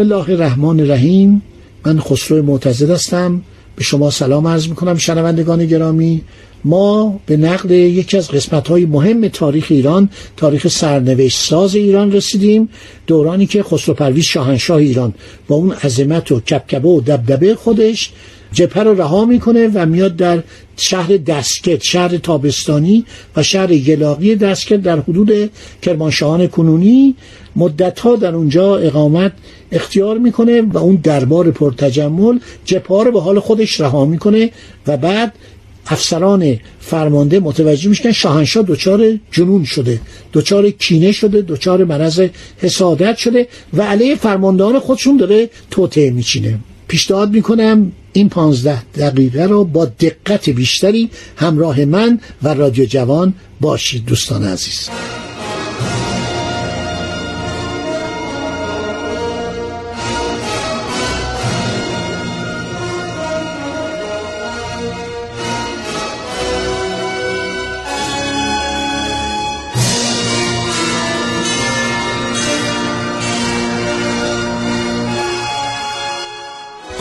الله الرحمن الرحیم من خسرو معتزد هستم. به شما سلام عرض می‌کنم. شنوندگان گرامی ما به نقل یکی از قسمت های مهم تاریخ ایران تاریخ سرنوشت ساز ایران رسیدیم. دورانی که خسرو پرویز شاهنشاه ایران با اون عظمت و کبکبه و دبدبه خودش جبهه رو رها می‌کنه و میاد در شهر دسکت شهر تابستانی و شهر یلاقی دسکت در حدود کرمانشاهان کنونی. مدتها در اونجا اقامت اختیار می‌کنه و اون دربار پرتجمل جبهه رو به حال خودش رها می‌کنه و بعد افسران فرمانده متوجه میشن شاهنشاه دچار جنون شده دچار کینه شده دچار مرض حسادت شده و علیه فرماندهان خودشون داره توطعه میچینه. پیشنهاد می‌کنم این پانزده دقیقه رو با دقت بیشتری همراه من و رادیو جوان باشید دوستان عزیز.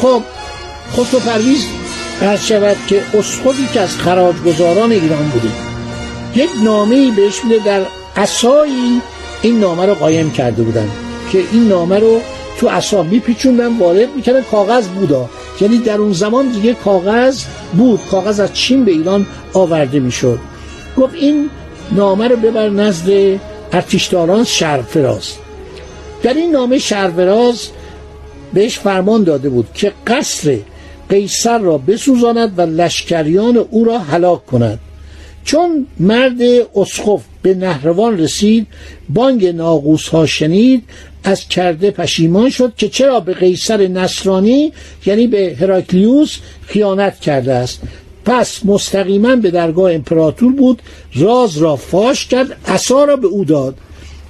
خب خسرو پرویز عرض شود که اسخوی که از خراجگزاران ایران بوده. یک نامه بهش میده در اسایی این نامه رو قایم کرده بودن که این نامه رو تو اصا میپیچوندن وارد می‌کردن. کاغذ بودا یعنی در اون زمان دیگه کاغذ بود. کاغذ از چین به ایران آورده می‌شد. گفت این نامه رو ببر نزد ارتشداران شرفراز در این نامه شرفراز بهش فرمان داده بود که قصر قیصر را بسوزاند و لشکریان او را هلاک کند. چون مرد اسخف به نهروان رسید بانگ ناقوس ها شنید از کرده پشیمان شد که چرا به قیصر نصرانی یعنی به هراکلیوس خیانت کرده است. پس مستقیما به درگاه امپراتور بود راز را فاش کرد عصا را به او داد.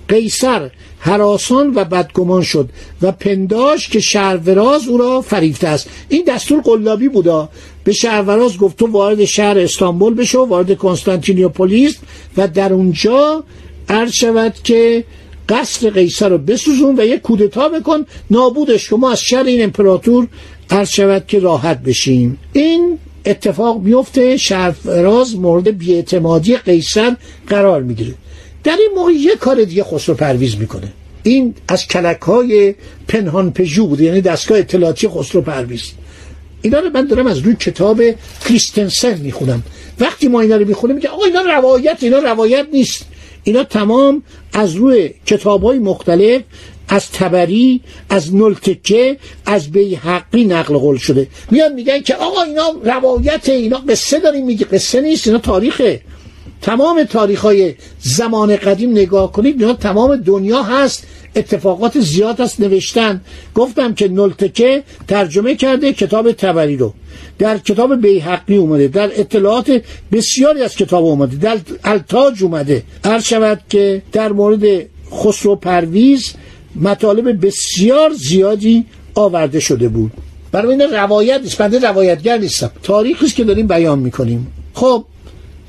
قیصر حراسان و بدگمان شد و پنداش که شهروراز او را فریفته است. این دستور قلابی بودا. به شهروراز گفت تو وارد شهر استانبول بشو وارد کنستانتینیوپولیس و در اونجا عرض شود که قصر قیصر رو بسوزون و یک کودتا بکن. نابودش که ما از شر این امپراتور عرض شود که راحت بشیم. این اتفاق میفته شهروراز مورد بیاعتمادی قیصر قرار می‌گیره. در این موقع یه کار دیگه خسرو پرویز می‌کنه. این از کلک های پنهان پژو بوده یعنی دستگاه اطلاعاتی خسرو پرویز. اینا رو من دارم از روی کتاب کریستنسن می‌خونم. وقتی ما اینا رو می‌خونیم میگه آقا اینا روایت اینا روایت نیست. اینا تمام از روی کتاب های مختلف از تبری از نلتکه از بیحقی نقل قول شده. میان میگن که آقا اینا روایت اینا قصه داریم میگه قصه نیست اینا تاریخه. تمام تاریخ های زمان قدیم نگاه کنید اینا تمام دنیا هست. اتفاقات زیاد هست نوشتن. گفتم که نلتکه ترجمه کرده کتاب تبری رو. در کتاب بیحقی اومده در اطلاعات بسیاری از کتاب اومده در التاج اومده. هر شود که در مورد خسرو پرویز مطالب بسیار زیادی آورده شده بود. برای این روایت نیست بنده روایتگر نیستم. تاریخی که داریم بیان می‌کنیم. خب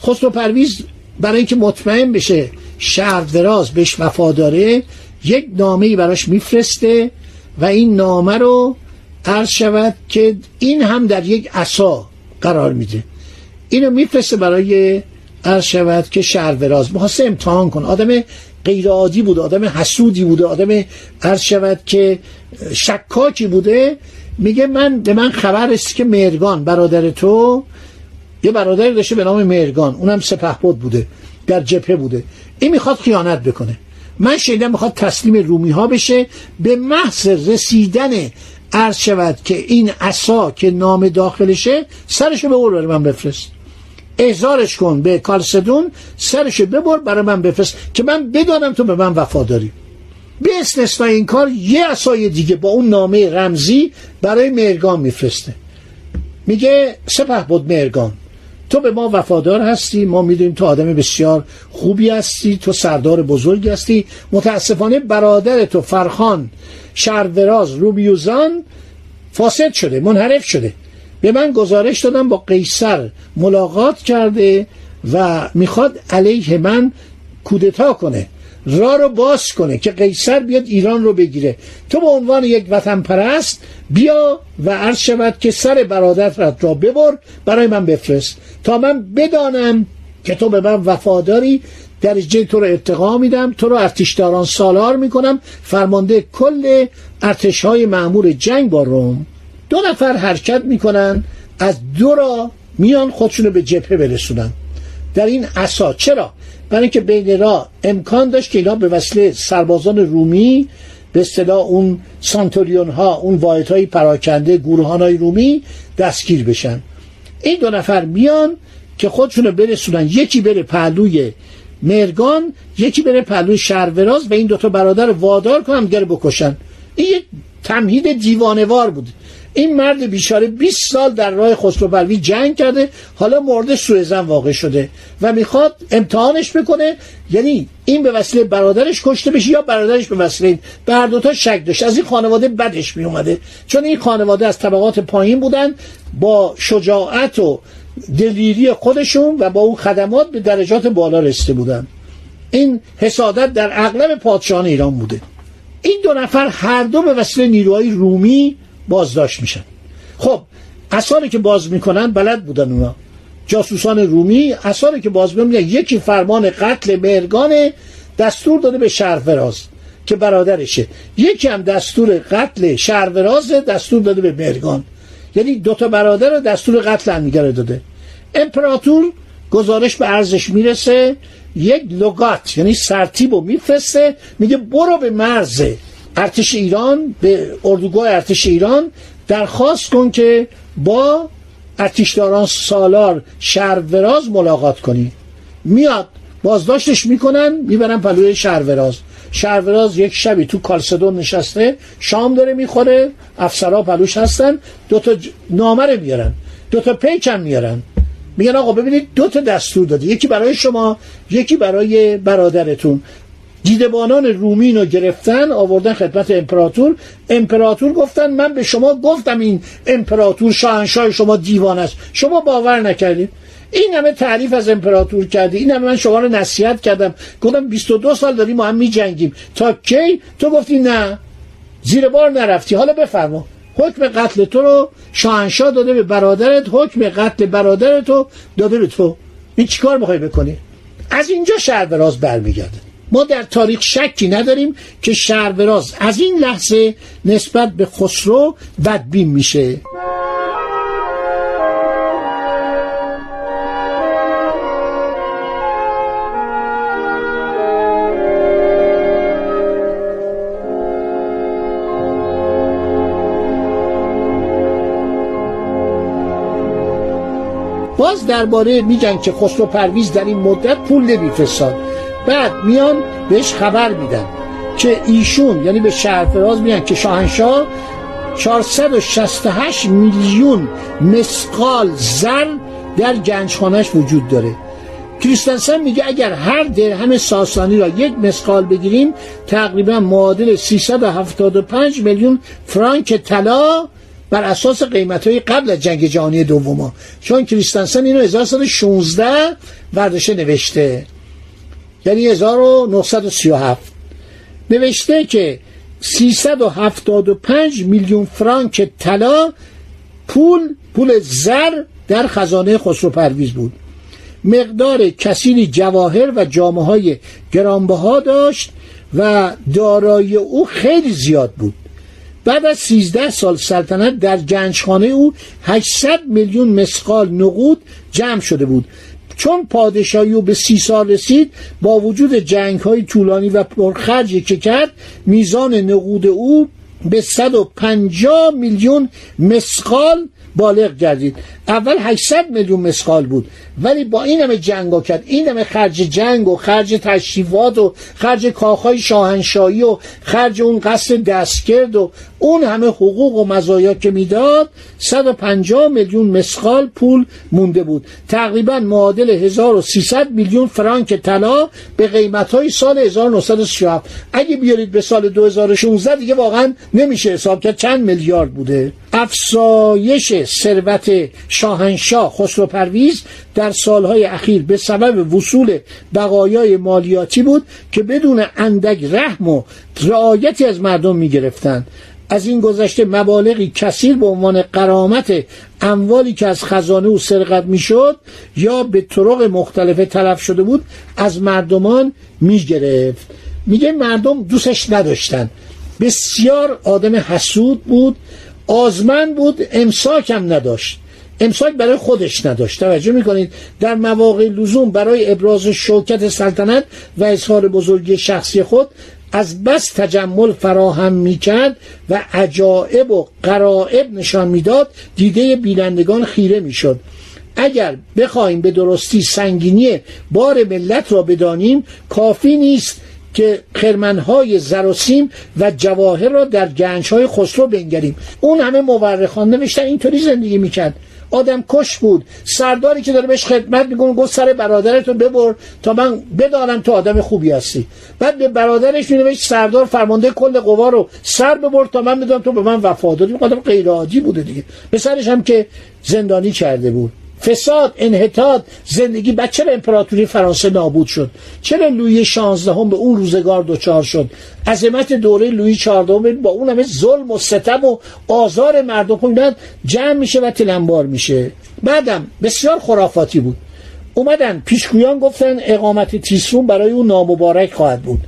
خسرو پرویز برای اینکه مطمئن بشه شهر دراز بهش وفاداره یک نامه ای براش میفرسته و این نامه رو عرض شود که این هم در یک عصا قرار میده. اینو میفرسته برای عرض شود که شهروراز می‌خواسته امتحان کن. آدم غیر عادی بوده آدم حسودی بوده آدم عرض شود که شکاکی بوده. میگه من به من خبر است که مرگان برادر تو یه برادری داشته به نام مرگان اونم سپهبد بوده در جبهه بوده. این می‌خواد خیانت بکنه. من شنیدم می‌خواد تسلیم رومی ها بشه. به محض رسیدن عرض شود که این عصا که نام داخلشه سرشو به اور من بفرست. احزارش کن به کالسدون سرش ببر برای من بفرست که من بدانم تو به من وفاداری. به استثنای این کار یه اسای دیگه با اون نامه رمزی برای مرگان میفرسته. میگه سپه بود مرگان تو به ما وفادار هستی ما می‌دونیم تو آدم بسیار خوبی هستی تو سردار بزرگی هستی. متاسفانه برادر تو فرخان شروراز روبیوزان فاسد شده منحرف شده. به من گزارش دادم با قیصر ملاقات کرده و می‌خواد علیه من کودتا کنه. را رو باز کنه که قیصر بیاد ایران رو بگیره. تو به عنوان یک وطن پرست بیا و عرض شود که سر برادرت را ببر برای من بفرست. تا من بدانم که تو به من وفاداری درجه تو رو ارتقا میدم تو رو ارتشداران سالار می‌کنم. فرمانده کل ارتش های معمور جنگ با روم. دو نفر حرکت می‌کنن از دو را میان خودشونو به جبهه برسونن. در این اسا چرا؟ برای اینکه بین را امکان داشت که اینا به وسیله سربازان رومی به اصطلاح اون سانتوریون ها اون واحد های پراکنده گروهان های رومی دستگیر بشن. این دو نفر میان که خودشونو برسونن. یکی بره پهلوی مرگان یکی بره پهلوی شهروراز و این دوتا برادر وادار کنم گره بکشن. این یک تمهید دیوانوار بود. این مرد بیچاره 20 سال در راه خسرو جنگ کرده حالا مورد سوء زن واقع شده و می‌خواد امتحانش بکنه یعنی این به وسیله برادرش کشته بشه یا برادرش به وسیله این به هر دوتا شک داشت. از این خانواده بدش می اومده چون این خانواده از طبقات پایین بودن با شجاعت و دلیری خودشون و با اون خدمات به درجات بالا رسیده بودن. این حسادت در اغلب پادشاهان ایران بوده. این دو نفر هر دو به وسیله نیروهای رومی بازداشت میشن. خب اثاری که باز می‌کنن بلد بودن اونا. جاسوسان رومی اثاری که باز می‌کنن یکی فرمان قتل مرگان دستور داده به شهروراز که برادرشه. یکی هم دستور قتل شهروراز دستور داده به مرگان یعنی دوتا برادر دستور قتل هم داده. امپراتور گزارش به ارزش می‌رسه یک لگات یعنی سرتیب رو میفرسته میگه برو به مرز ارتش ایران به اردوگاه ارتش ایران درخواست کن که با ارتشداران سالار شهروراز ملاقات کنی. میاد بازداشتش می‌کنن می‌برن پلوی شهروراز. شهروراز یک شبی تو کالسدون نشسته شام داره می‌خوره افسرها پلوش هستن دوتا ج... نامه میارن دوتا پیک هم میارن. میگن آقا ببینید دو تا دستور داده یکی برای شما یکی برای برادرتون. دیدبانان رومین رو گرفتن آوردن خدمت امپراتور. امپراتور گفتن من به شما گفتم این امپراتور شاهنشاه شما دیوان است. شما باور نکردید. این همه تعریف از امپراتور کردی. این همه من شما رو نصیحت کردم. گفتم 22 سال داریم ما هم می جنگیم تا کی؟ تو گفتی نه. زیر بار نرفتی. حالا بفرما. حکم قتل تو رو شاهنشاه داده به برادرت. حکم قتل برادرت رو داده به تو. این چیکار می‌خوای بکنی؟ از اینجا شهر راز برمیگرده. ما در تاریخ شکی نداریم که شهروراز از این لحظه نسبت به خسرو بدبین میشه. باز درباره میگن که خسرو پرویز در این مدت پول نمیفرستاد. بعد میان بهش خبر میدن که ایشون یعنی به شهرفراز میگن که شاهنشاه 468 میلیون مسقال زر در گنجخانش وجود داره. کریستنسن میگه اگر هر درهم ساسانی را یک مسقال بگیریم تقریبا معادل 375 میلیون فرانک طلا بر اساس قیمت های قبل از جنگ جهانی دوم چون کریستنسن اینو 1916 وردشه نوشته. یعنی 1937 نوشته که 375 میلیون فرانک طلا پول پول زر در خزانه خسرو پرویز بود. مقدار کسیری جواهر و جامعه های گرانبها داشت و دارایی او خیلی زیاد بود. بعد از 13 سال سلطنت در گنجخانه او 800 میلیون مسقال نقود جمع شده بود. چون پادشاهی او به سی سال رسید با وجود جنگ های طولانی و پرخرجی که کرد میزان نقود او به 150 میلیون مسقال بالغ گردید. اول 800 میلیون مسقال بود. ولی با این همه جنگ کرد این همه خرج جنگ و خرج تشریفات و خرج کاخهای شاهنشاهی و خرج اون قصد دستگرد و اون همه حقوق و مزایا که می‌داد 150 میلیون مسقال پول مونده بود. تقریبا معادل 1300 میلیون فرانک طلا به قیمت های سال 1937 اگه بیارید به سال 2016 دیگه واقعا نمیشه حساب کرد. چند میلیارد بوده؟ افسایش ثروت شاهنشاه خسرو پرویز در سالهای اخیر به سبب وصول بقایای مالیاتی بود که بدون اندک رحم و رعایتی از مردم می‌گرفتند. از این گذشته مبالغی کثیر به عنوان قرامت اموالی که از خزانه او سرقت می‌شد یا به طرق مختلف تلف شده بود از مردمان می‌گرفت. میگه مردم دوستش نداشتن. بسیار آدم حسود بود آزمن بود امساک هم نداشت. امساک برای خودش نداشت. توجه می‌کنید؟ در مواقع لزوم برای ابراز شوکت سلطنت و اظهار بزرگی شخصی خود از بس تجمل فراهم می‌کرد و عجائب و قرائب نشان می‌داد دیده بینندگان خیره می‌شد. اگر بخواهیم به درستی سنگینی بار ملت را بدانیم کافی نیست که خرمنهای زراسیم و جواهر را در گنجهای خسرو بنگریم. اون همه مورخان نوشتن اینطوری زندگی می‌کرد. آدم کش بود. سرداری که داره بهش خدمت می‌کنه گفت سر برادرتو ببر تا من بدانم تو آدم خوبی هستی. بعد به برادرش مینوشت سردار فرمانده کل قوا رو سر ببر تا من بدونم تو به من وفاداری. آدم غیر عادی بوده دیگه. به سرش هم که زندانی کرده بود. فساد انحطاط زندگی بعد چرا امپراتوری فرانسه نابود شد؟ چرا لویی شانزدهم به اون روزگار دچار شد؟ عظمت دوره لویی چهاردهم با اون همه ظلم و ستم و آزار مردم خب جمع میشه و تلمبار میشه. بعدم بسیار خرافاتی بود. اومدن پیشگویان گفتن اقامت تیسفون برای اون نامبارک خواهد بود.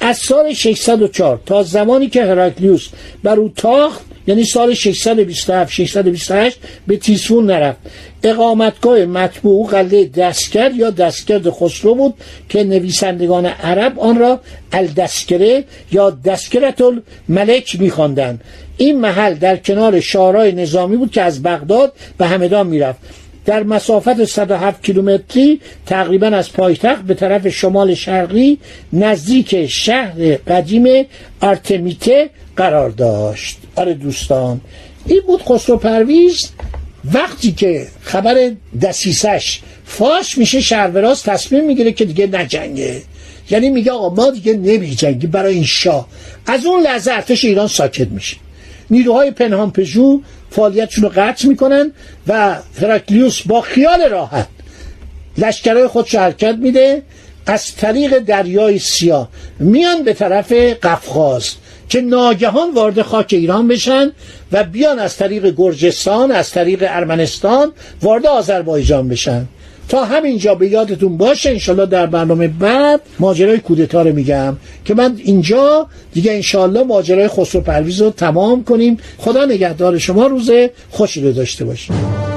از سال 604 تا زمانی که هراکلیوس بر او تاخت یعنی سال 627 628 به تیسفون نرفت. اقامتگاه مطبوع قلعه دستکر یا دستگرد خسرو بود که نویسندگان عرب آن را الدسکره یا دسکرت الملک میخواندند. این محل در کنار شارای نظامی بود که از بغداد به همدان می‌رفت. در مسافت 107 کیلومتری تقریبا از پایتخت به طرف شمال شرقی نزدیک شهر قدیم آرتمیته قرار داشت. آره دوستان این بود خسرو پرویز. وقتی که خبر دسیسش فاش میشه شهروراز تصمیم می‌گیره که دیگه نجنگه. یعنی میگه آقا ما دیگه نمی جنگی برای این شاه. از اون لحظه ارتش ایران ساکت میشه. نیروهای پنهان پژو فعالیتشون رو قطع می‌کنن و هرکلیوس با خیال راحت لشکرهای خودش حرکت میده. از طریق دریای سیاه میان به طرف قفقاز که ناگهان وارد خاک ایران بشن و بیان از طریق گرجستان از طریق ارمنستان وارد آذربایجان بشن. تا همینجا به یادتون باشه انشالله در برنامه بعد ماجرای کودتا رو میگم که من اینجا دیگه انشالله ماجرای خسرو پرویز رو تمام کنیم. خدا نگهدار شما روز خوشی رو داشته باشید